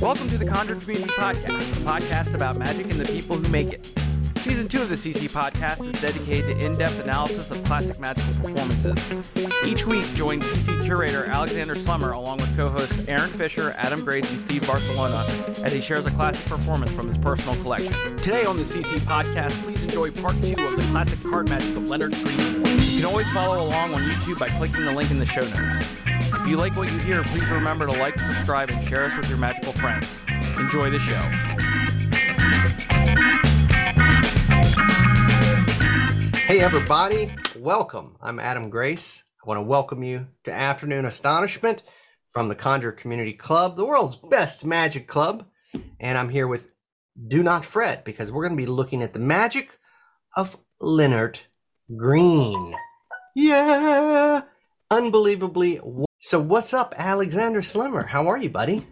Welcome to the Conjuror Community Podcast, a podcast about magic and the people who make it. Season 2 of the CC Podcast is dedicated to in depth analysis of classic magical performances. Each week, join CC curator Alexander Slemmer along with co hosts Aaron Fisher, Adam Grace, and Steve Barcellona as he shares a classic performance from his personal collection. Today on the CC Podcast, please enjoy part 2 of the classic card magic of Lennart Green. You can always follow along on YouTube by clicking the link in the show notes. If you like what you hear, please remember to like, subscribe, and share us with your magical friends. Enjoy the show. Hey, everybody, welcome. I'm Adam Grace. I want to welcome you to Afternoon Astonishment from the Conjuror Community Club, the world's best magic club. And I'm here with Do Not Fret because we're going to be looking at the magic of Lennart Green. Yeah, unbelievably. So, what's up, Alexander Slemmer? How are you, buddy?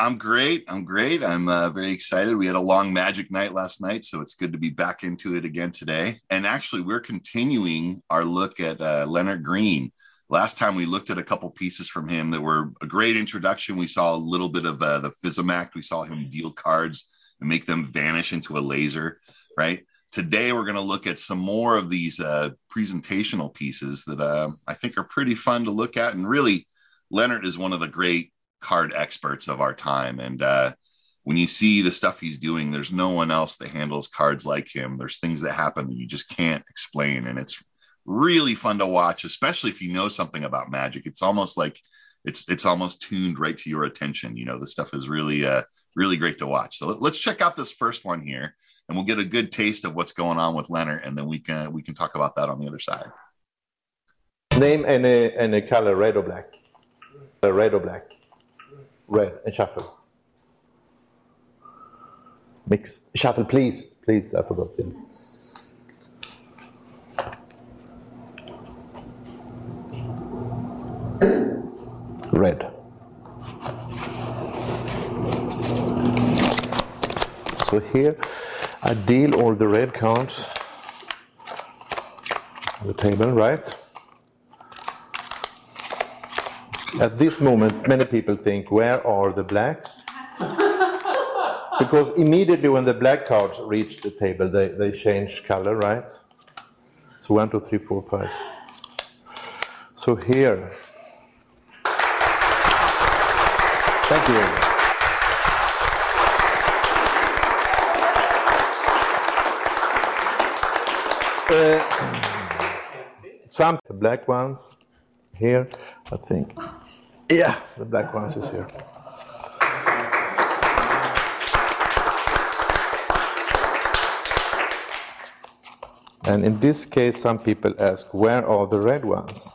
I'm great. I'm great. I'm uh, very excited. We had a long magic night last night, so it's good to be back into it again today. And actually, we're continuing our look at uh, Lennart Green. Last time we looked at a couple pieces from him that were a great introduction. We saw a little bit of uh, the FISM act. We saw him deal cards and make them vanish into a laser, right? Today, we're going to look at some more of these uh, presentational pieces that uh, I think are pretty fun to look at. And really, Lennart is one of the great card experts of our time. And uh, when you see the stuff he's doing, there's no one else that handles cards like him. There's things that happen that you just can't explain. And it's really fun to watch, especially if you know something about magic. It's almost like it's it's almost tuned right to your attention. You know, the stuff is really uh really great to watch. So let's check out this first one here and we'll get a good taste of what's going on with Lennart and then we can we can talk about that on the other side. Name any any color, red or black? Red or black? Red and shuffle. Mix, shuffle, please, please, I forgot. Yeah. Red. So here I deal all the red cards on the table, right? At this moment, many people think, where are the blacks? because immediately when the black cards reach the table, they, they change color, right? So one, two, three, four, five. So here. Thank you. Uh, some black ones here, I think. Yeah, the black ones is here. And in this case, some people ask, where are the red ones?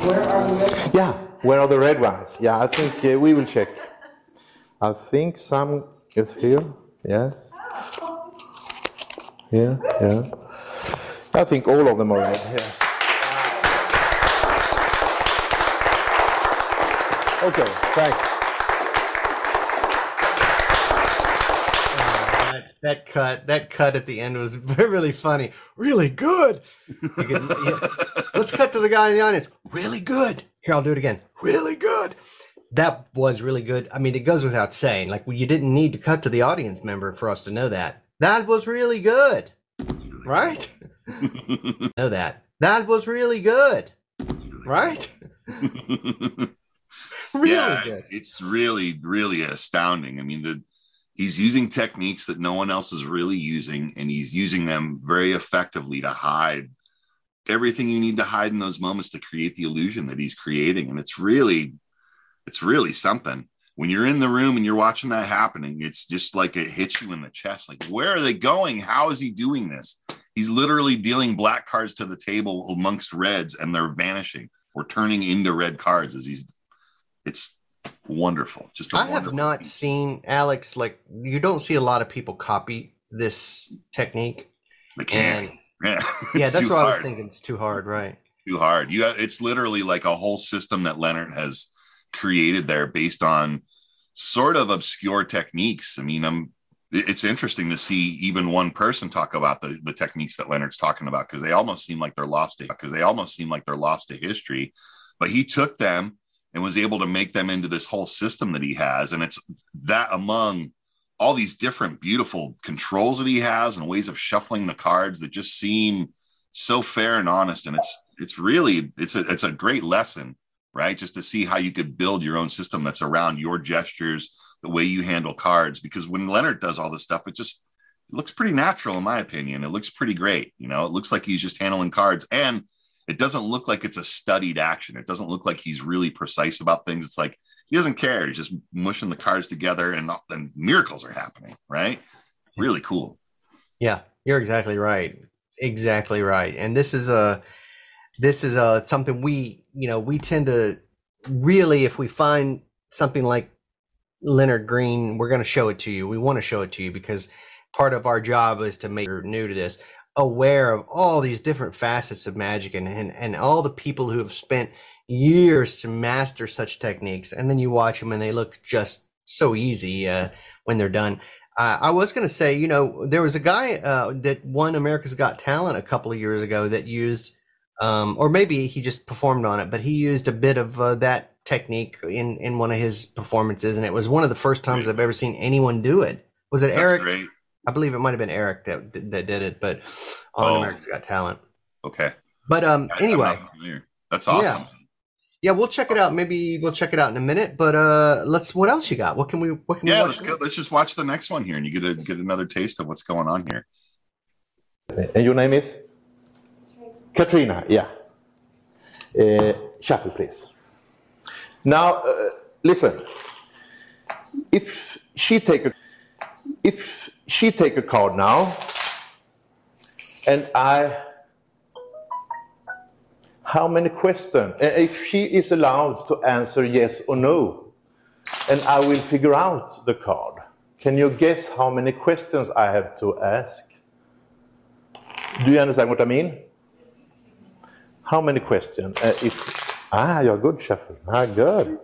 Where are the red ones? Yeah, where are the red ones? Yeah, I think uh, we will check. I think some is here. Yes. Here, yeah. I think all of them are right. Yes. Okay, thanks. Oh, that, that cut, that cut at the end was really funny. Really good. Yeah. Let's cut to the guy in the audience. Really good. Here, I'll do it again. Really good. That was really good. I mean, it goes without saying. Like, you didn't need to cut to the audience member for us to know that. That was really good. Right? know that. That was really good. Right? really yeah, good. it's really, really astounding. I mean, the he's using techniques that no one else is really using, and he's using them very effectively to hide everything you need to hide in those moments to create the illusion that he's creating. And it's really, it's really something. When you're in the room and you're watching that happening, it's just like it hits you in the chest. Like, where are they going? How is he doing this? He's literally dealing black cards to the table amongst reds, and they're vanishing or turning into red cards as he's it's wonderful. Just I have not piece. seen Alex like you don't see a lot of people copy this technique. They can. And yeah, yeah, that's what hard. I was thinking. It's too hard, right? Too hard. You it's literally like a whole system that Lennart has created there based on sort of obscure techniques. I mean, I'm it's interesting to see even one person talk about the, the techniques that Lennart's talking about because they almost seem like they're lost to because they almost seem like they're lost to history. But he took them and was able to make them into this whole system that he has. And it's that among all these different beautiful controls that he has and ways of shuffling the cards that just seem so fair and honest. And it's it's really it's a it's a great lesson, right? Just to see how you could build your own system that's around your gestures the way you handle cards because when Lennart does all this stuff, it just it looks pretty natural in my opinion. It looks pretty great. You know, it looks like he's just handling cards and it doesn't look like it's a studied action. It doesn't look like he's really precise about things. It's like he doesn't care. He's just mushing the cards together and then miracles are happening, right? Really cool. Yeah, you're exactly right. Exactly right. And this is a this is a something we, you know, we tend to really if we find something like Lennart Green, we're going to show it to you. We want to show it to you because part of our job is to make you new to this aware of all these different facets of magic and, and, and all the people who have spent years to master such techniques. And then you watch them and they look just so easy uh, when they're done. Uh, I was going to say, you know, there was a guy uh, that won America's Got Talent a couple of years ago that used, um, or maybe he just performed on it, but he used a bit of uh, that technique in in one of his performances, and it was one of the first times I've ever seen anyone do it. Was it That's Eric? great. I believe it might have been Eric that that did it, but on Oh. America's Got Talent. Okay. But um, I- anyway. That's awesome. yeah, we'll check it out. Maybe we'll check it out in a minute. But uh, let's. What else you got? What can we? What can Yeah, we? let's go. Let's just watch the next one here, and you get a get another taste of what's going on here. And your name is? Katrina, yeah. Uh, shuffle, please. Now, uh, listen. If she take a, if she take a card now, and I, how many questions? Uh, if she is allowed to answer yes or no, and I will figure out the card. Can you guess how many questions I have to ask? Do you understand what I mean? How many questions? Uh, if ah, you're good, shuffle. Ah, good.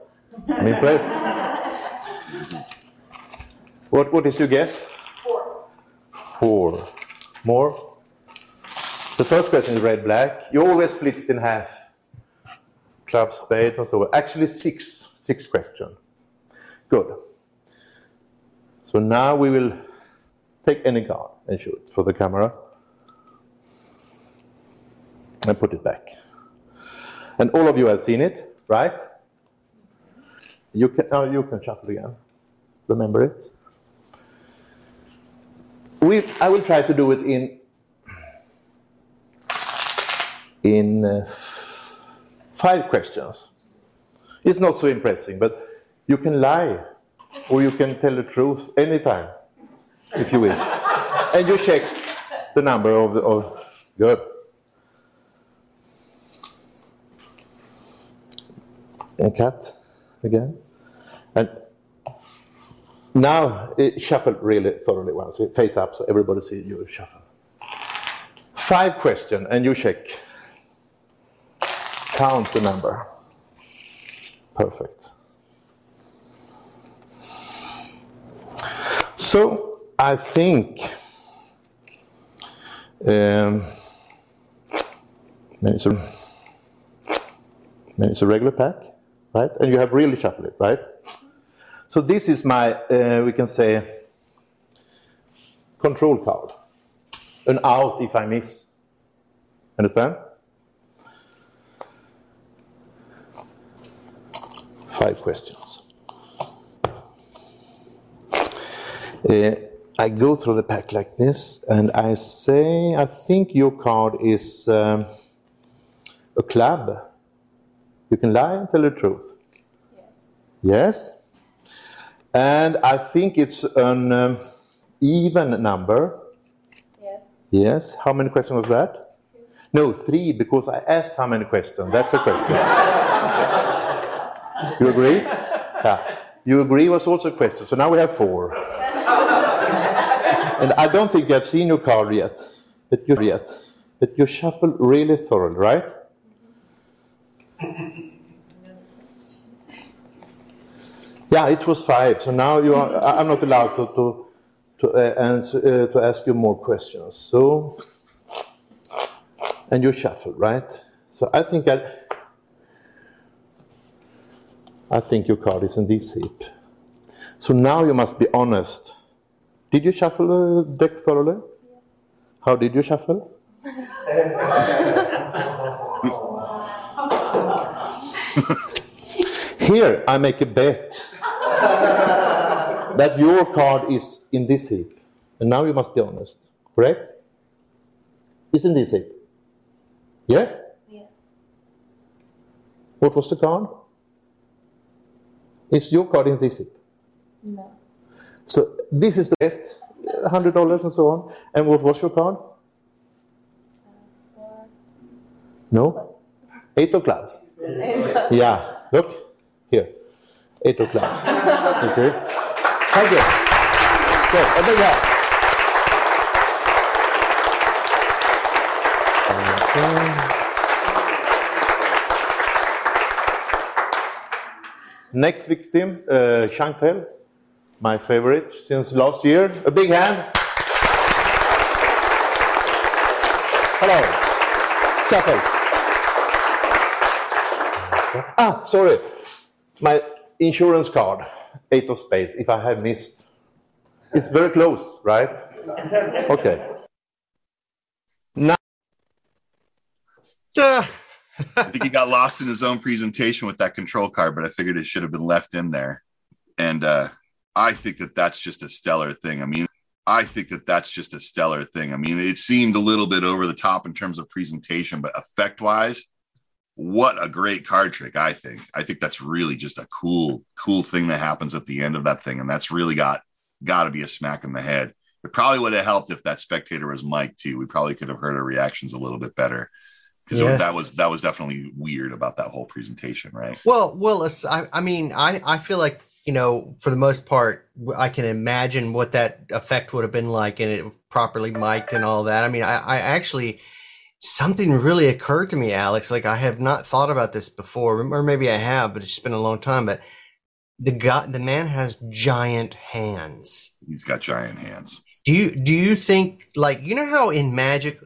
I'm impressed. What What is your guess? Four. Four. More. The first question is red black. You always split it in half. Club, spades, and so on. Actually, six. Six question. Good. So now we will take any card and show it for the camera and put it back. And all of you have seen it, right? You can, oh, you can shuffle again. Remember it? We, I will try to do it in in uh, five questions. It's not so impressive, but you can lie or you can tell the truth anytime if you wish. and you check the number of, the, of good. And cat again. And now it shuffled really thoroughly once, face up so everybody see you shuffle. Five question and you check. Count the number. Perfect. So I think um, it's a, it's a regular pack right? And you have really shuffled it, right? So this is my, uh, we can say, control card. An out if I miss. Understand? Five questions. Uh, I go through the pack like this, and I say, I think your card is um, a club. You can lie and tell the truth. Yes. And I think it's an um, even number. Yes. Yes. How many questions was that? No, three, because I asked how many questions. That's a question. you agree? Yeah. You agree was also a question. So now we have four. and I don't think I've seen your card yet. But you yet. But you shuffle really thoroughly, right? Yeah, it was five. So now you are, I'm not allowed to, to, to uh, answer uh, to ask you more questions. So, and you shuffle, right? So I think I, I think your card is in this heap. So now you must be honest. Did you shuffle the deck thoroughly? How did you shuffle? Here I make a bet that your card is in this heap. And now you must be honest, correct? It's in this heap. Yes? Yes. What was the card? Is your card in this heap? No. So this is the bet, hundred dollars and so on. And what was your card? Uh, no, eight of clubs. Yeah, look here, eight of clubs. you see? Thank you. Good. A big hand. Okay. Next victim, uh, Chantel, my favorite since last year. A big hand. Hello. Chantel. Ah, sorry. My insurance card, eight of spades, if I have missed. It's very close, right? Okay. Now, Duh. I think he got lost in his own presentation with that control card, but I figured it should have been left in there. And uh, I think that that's just a stellar thing. I mean, I think that that's just a stellar thing. I mean, it seemed a little bit over the top in terms of presentation, but effect wise, what a great card trick, I think. I think that's really just a cool, cool thing that happens at the end of that thing. And that's really got got to be a smack in the head. It probably would have helped if that spectator was Mike too. We probably could have heard our reactions a little bit better because Yes. that was that was definitely weird about that whole presentation, right? Well, well, it's- I, I mean, I, I feel like you know, for the most part, I can imagine what that effect would have been like, and it properly mic'd and all that. I mean, I, I actually something really occurred to me, Alex. Like I have not thought about this before, or maybe I have, but it's just been a long time. But the guy, the man has giant hands. He's got giant hands. Do you do you think like you know how in magic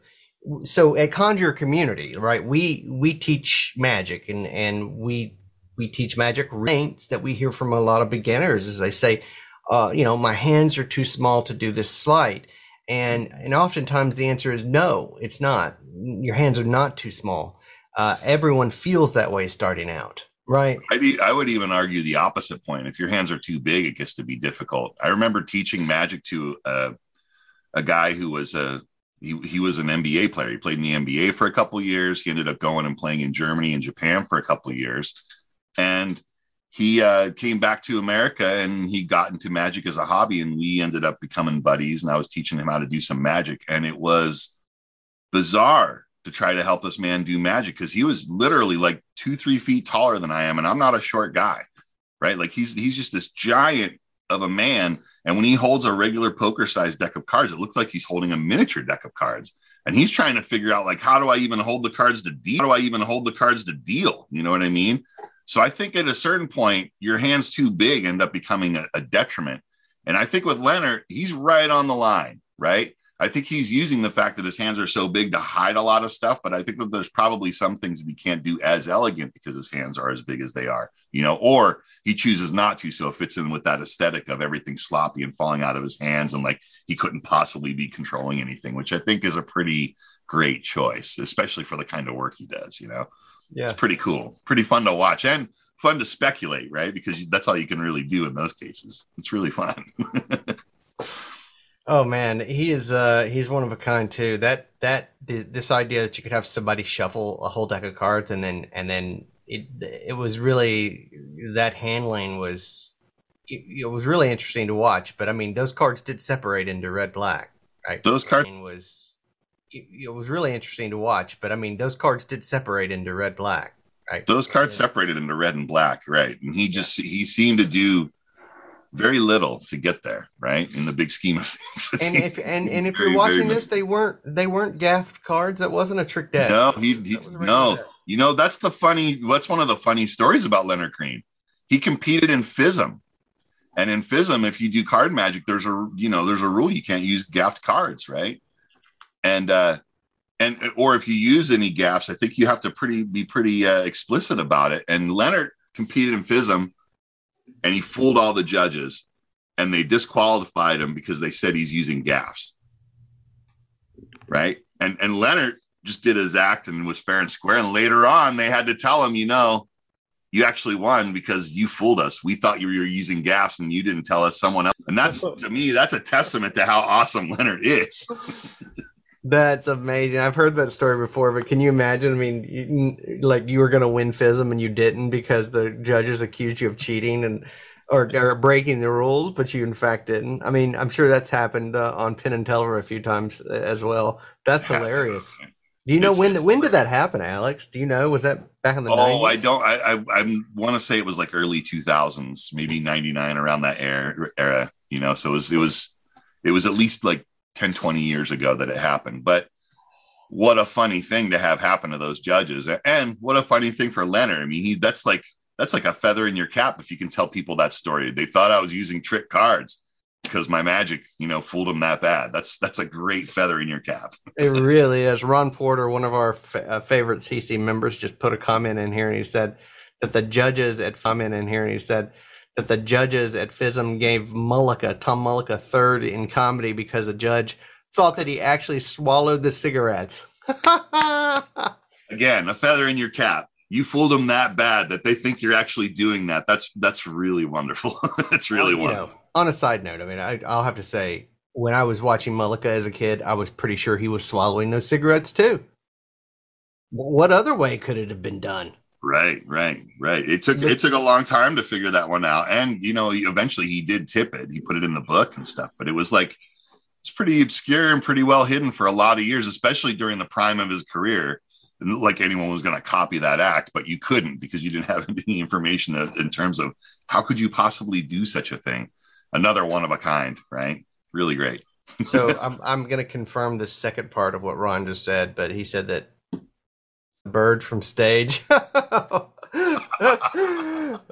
so at conjuror community right we we teach magic and and we we teach magic ranks that we hear from a lot of beginners as they say uh you know my hands are too small to do this sleight and and oftentimes the answer is no it's not your hands are not too small uh everyone feels that way starting out right I'd I would even argue the opposite point. If your hands are too big, it gets to be difficult. I remember teaching magic to a, a guy who was a he, he was an NBA player. He played in the NBA for a couple of years. He ended up going and playing in Germany and Japan for a couple of years, and he uh, came back to America and he got into magic as a hobby. And we ended up becoming buddies. And I was teaching him how to do some magic, and it was bizarre to try to help this man do magic because he was literally like two, three feet taller than I am, and I'm not a short guy, right? Like he's he's just this giant of a man, and when he holds a regular poker sized deck of cards, it looks like he's holding a miniature deck of cards, and he's trying to figure out like how do I even hold the cards to deal? How do I even hold the cards to deal? You know what I mean? So I think at a certain point, your hands too big end up becoming a, a detriment, and I think with Lennart, he's right on the line, right? I think he's using the fact that his hands are so big to hide a lot of stuff, but I think that there's probably some things that he can't do as elegant because his hands are as big as they are, you know, or he chooses not to. So it fits in with that aesthetic of everything sloppy and falling out of his hands and like he couldn't possibly be controlling anything, which I think is a pretty great choice, especially for the kind of work he does, you know. Yeah It's pretty cool, pretty fun to watch and fun to speculate, right? Because that's all you can really do in those cases. It's really fun. Oh man, he is uh he's one of a kind too. That that this idea that you could have somebody shuffle a whole deck of cards and then and then it it was really that handling was it, it was really interesting to watch. But I mean, those cards did separate into red black, right? Those cards- was it, it was really interesting to watch. But I mean, those cards did separate into red black, right? those cards Yeah. separated into red and black right and he just he seemed to do very little to get there right in the big scheme of things And seems if and, and if very, you're watching very this, they weren't they weren't gaffed cards. That wasn't a trick deck. no he, he That was a regular no deck. you know that's the funny what's one of the funny stories about lennart green he competed in FISM And in FISM, if you do card magic, there's a you know there's a rule you can't use gaffed cards, right? And uh, and or if you use any gaffs, I think you have to pretty be pretty uh, explicit about it. And Lennart competed in FISM, and he fooled all the judges, and they disqualified him because they said he's using gaffs, right? And and Lennart just did his act and was fair and square. And later on, they had to tell him, you know, you actually won because you fooled us. We thought you were using gaffs and you didn't tell us someone else. And that's to me, that's a testament to how awesome Lennart is. That's amazing. I've heard that story before, but can you imagine? I mean, you, like you were going to win FISM and you didn't because the judges accused you of cheating and or, or breaking the rules, but you in fact didn't. I mean, I'm sure that's happened uh, on Penn and Teller a few times uh, as well. That's hilarious. Do you know It's- when it's when did that happen, Alex? Do you know? Was that back in the Oh, 90s? I don't. I I, I want to say it was like early two thousands, maybe ninety nine, around that era. Era, you know. So it was it was it was at least like 10, 20 years ago that it happened. But what a funny thing to have happen to those judges, and what a funny thing for Lennart. I mean, he that's like that's like a feather in your cap if you can tell people that story. They thought I was using trick cards because my magic, you know, fooled them that bad. That's that's a great feather in your cap. It really is. Ron Porter, one of our uh, favorite CC members, just put a comment in here and he said that the judges at comment in here and he said that the judges at FISM gave Mullica, Tom Mullica, third in comedy because the judge thought that he actually swallowed the cigarettes. again a feather in your cap you fooled them that bad that they think you're actually doing that that's that's really wonderful that's really You wonderful know, on a side note, I mean, I, I'll have to say, when I was watching Mullica as a kid, I was pretty sure he was swallowing those cigarettes too. What other way could it have been done? Right right right. It took it took a long time to figure that one out. And you know eventually he did tip it. He put it in the book and stuff. But it was like it's pretty obscure and pretty well hidden for a lot of years especially during the prime of his career. Like anyone was going to copy that act but you couldn't because you didn't have any information that- in terms of how could you possibly do such a thing? Another one of a kind right? Really great. So I'm I'm going to confirm the second part of what Ron just said, but he said that bird from stage. I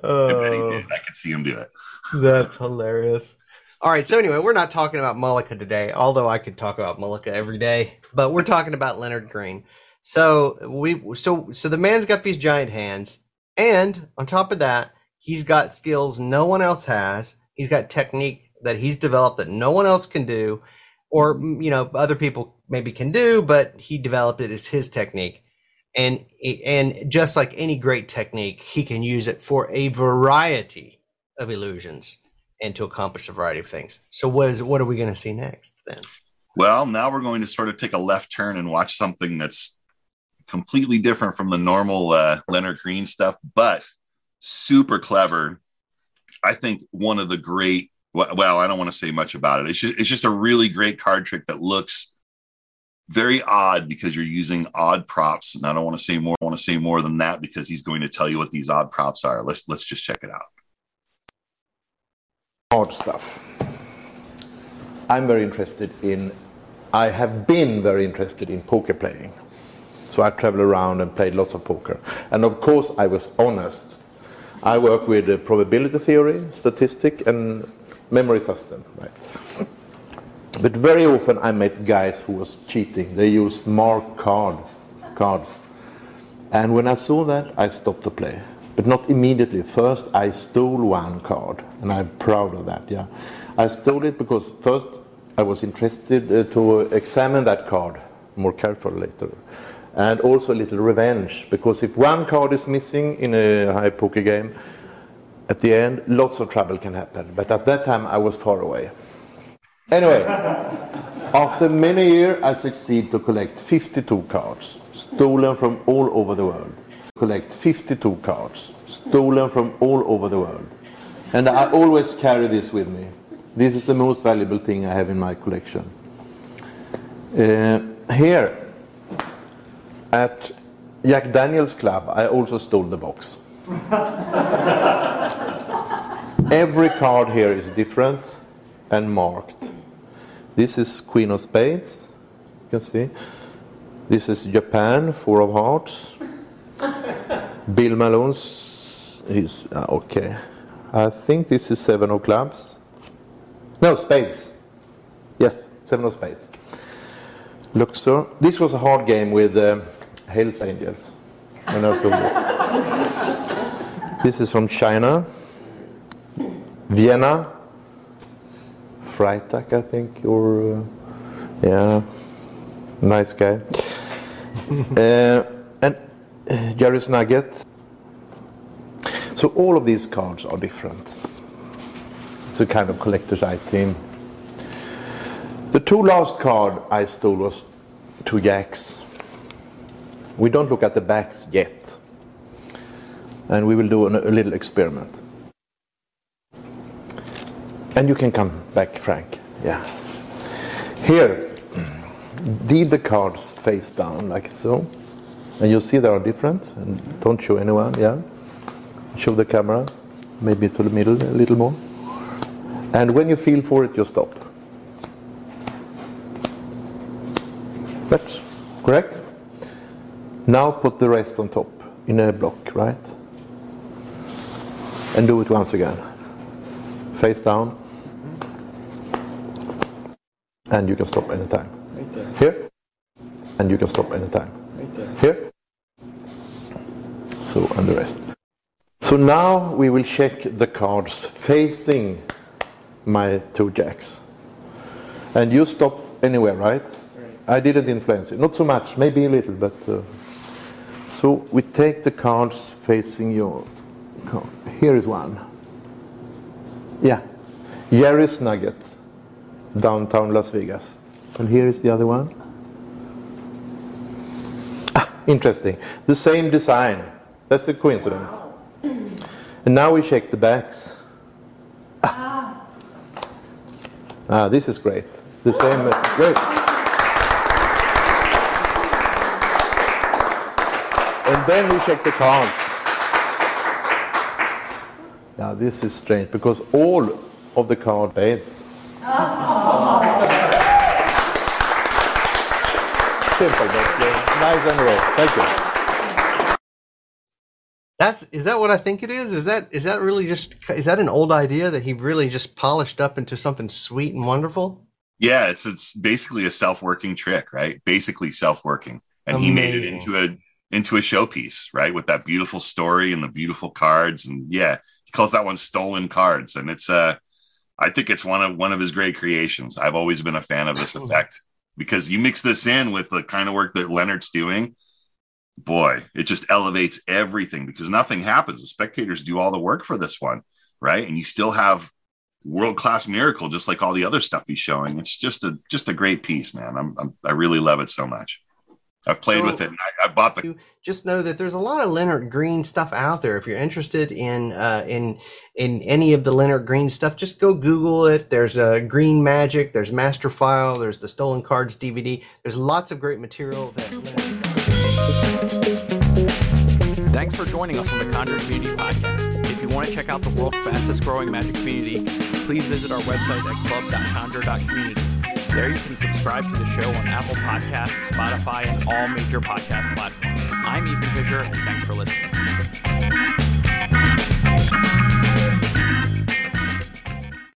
oh. I could see him do it. that's hilarious. All right, so anyway, we're not talking about Mullica today, although I could talk about Mullica every day, but we're talking about Lennart Green. So we so so the man's got these giant hands, and on top of that, he's got skills no one else has. He's got technique that he's developed that no one else can do, or you know other people maybe can do, but he developed it as his technique. And and just like any great technique, he can use it for a variety of illusions and to accomplish a variety of things. So what is what are we going to see next then? Well, now we're going to sort of take a left turn and watch something that's completely different from the normal uh, Lennart Green stuff, but super clever. I think one of the great. Well, well, I don't want to say much about it. It's just, it's just a really great card trick that looks very odd because you're using odd props, and I don't want to say more. I want to say more than that because he's going to tell you what these odd props are. Let's let's just check it out. hard stuff. I'm very interested in, I have been very interested in poker playing. So I traveled around and played lots of poker. And of course, I was honest. I work with probability theory, statistic, and memory system. Right? But very often I met guys who was cheating. They used marked card, cards. And when I saw that, I stopped to play. But not immediately. First, I stole one card, and I'm proud of that. Yeah, I stole it because first I was interested uh, to examine that card more carefully later, and also a little revenge because if one card is missing in a high poker game, at the end, lots of trouble can happen. But at that time, I was far away. Anyway, after many years, I succeed to collect 52 cards, stolen from all over the world. Collect 52 cards, stolen from all over the world. And I always carry this with me. This is the most valuable thing I have in my collection. Uh, here, at Jack Daniels Club, I also stole the box. Every card here is different and marked. This is Queen of Spades, you can see. This is Japan, Four of Hearts. Bill Malone's, he's, uh, okay. I think this is seven of clubs. No, spades. Yes, seven of spades. Look, Luxor. This was a hard game with um, Hells Angels. When I was doing this. this is from China. Vienna. Freitag, I think, or uh, yeah, nice guy. uh, and uh, Jerry's Nugget. So all of these cards are different. It's a kind of collector's item. The two last card I stole was two jacks. We don't look at the backs yet. And we will do an, a little experiment. And you can come back, Frank. Yeah. Here, deal the cards face down like so. And you see they are different. And don't show anyone, yeah. Show the camera, maybe to the middle a little more. And when you feel for it, you stop. That's correct? Now put the rest on top in a block, right? And do it once again. Face down. And you can stop anytime. Right there. Here. And you can stop anytime. Right there. Here. So, and the rest. So now we will check the cards facing my two jacks. And you stopped anywhere, right? I didn't influence you. Not so much, maybe a little, but. Uh, so we take the cards facing your card. Here is one. Yeah. Jerry's Nugget, downtown Las Vegas. And here is the other one. Ah, interesting. The same design. That's a coincidence. And now we check the backs. Ah, ah this is great. The same. uh, Great. And then we check the cards. Now this is strange because all of the card beds. Simple, but nice and raw. Thank you. That's is that what I think it is? Is that is that really just is that an old idea that he really just polished up into something sweet and wonderful? Yeah, it's it's basically a self-working trick, right? Basically self-working. And he made it into a into a showpiece, right? With that beautiful story and the beautiful cards. And yeah, he calls that one stolen cards. And it's uh I think it's one of one of his great creations. I've always been a fan of this effect because you mix this in with the kind of work that Lennart's doing. Boy, it just elevates everything because nothing happens. The spectators do all the work for this one, right? And you still have world class miracle, just like all the other stuff he's showing. It's just a just a great piece, man. I'm, I'm I really love it so much. I've played So- with it. And I, I bought the You just know that there's a lot of Lennart Green stuff out there. If you're interested in uh, in in any of the Lennart Green stuff, just go Google it. There's uh, Green Magic. There's Master File. There's the Stolen Cards DVD. There's lots of great material that. Lennart- Thanks for joining us on the Conjuror Community Podcast. If you want to check out the world's fastest growing magic community, please visit our website at club.conjure.community. There you can subscribe to the show on Apple Podcasts, Spotify, and all major podcast platforms. I'm Ethan Fisher, and thanks for listening.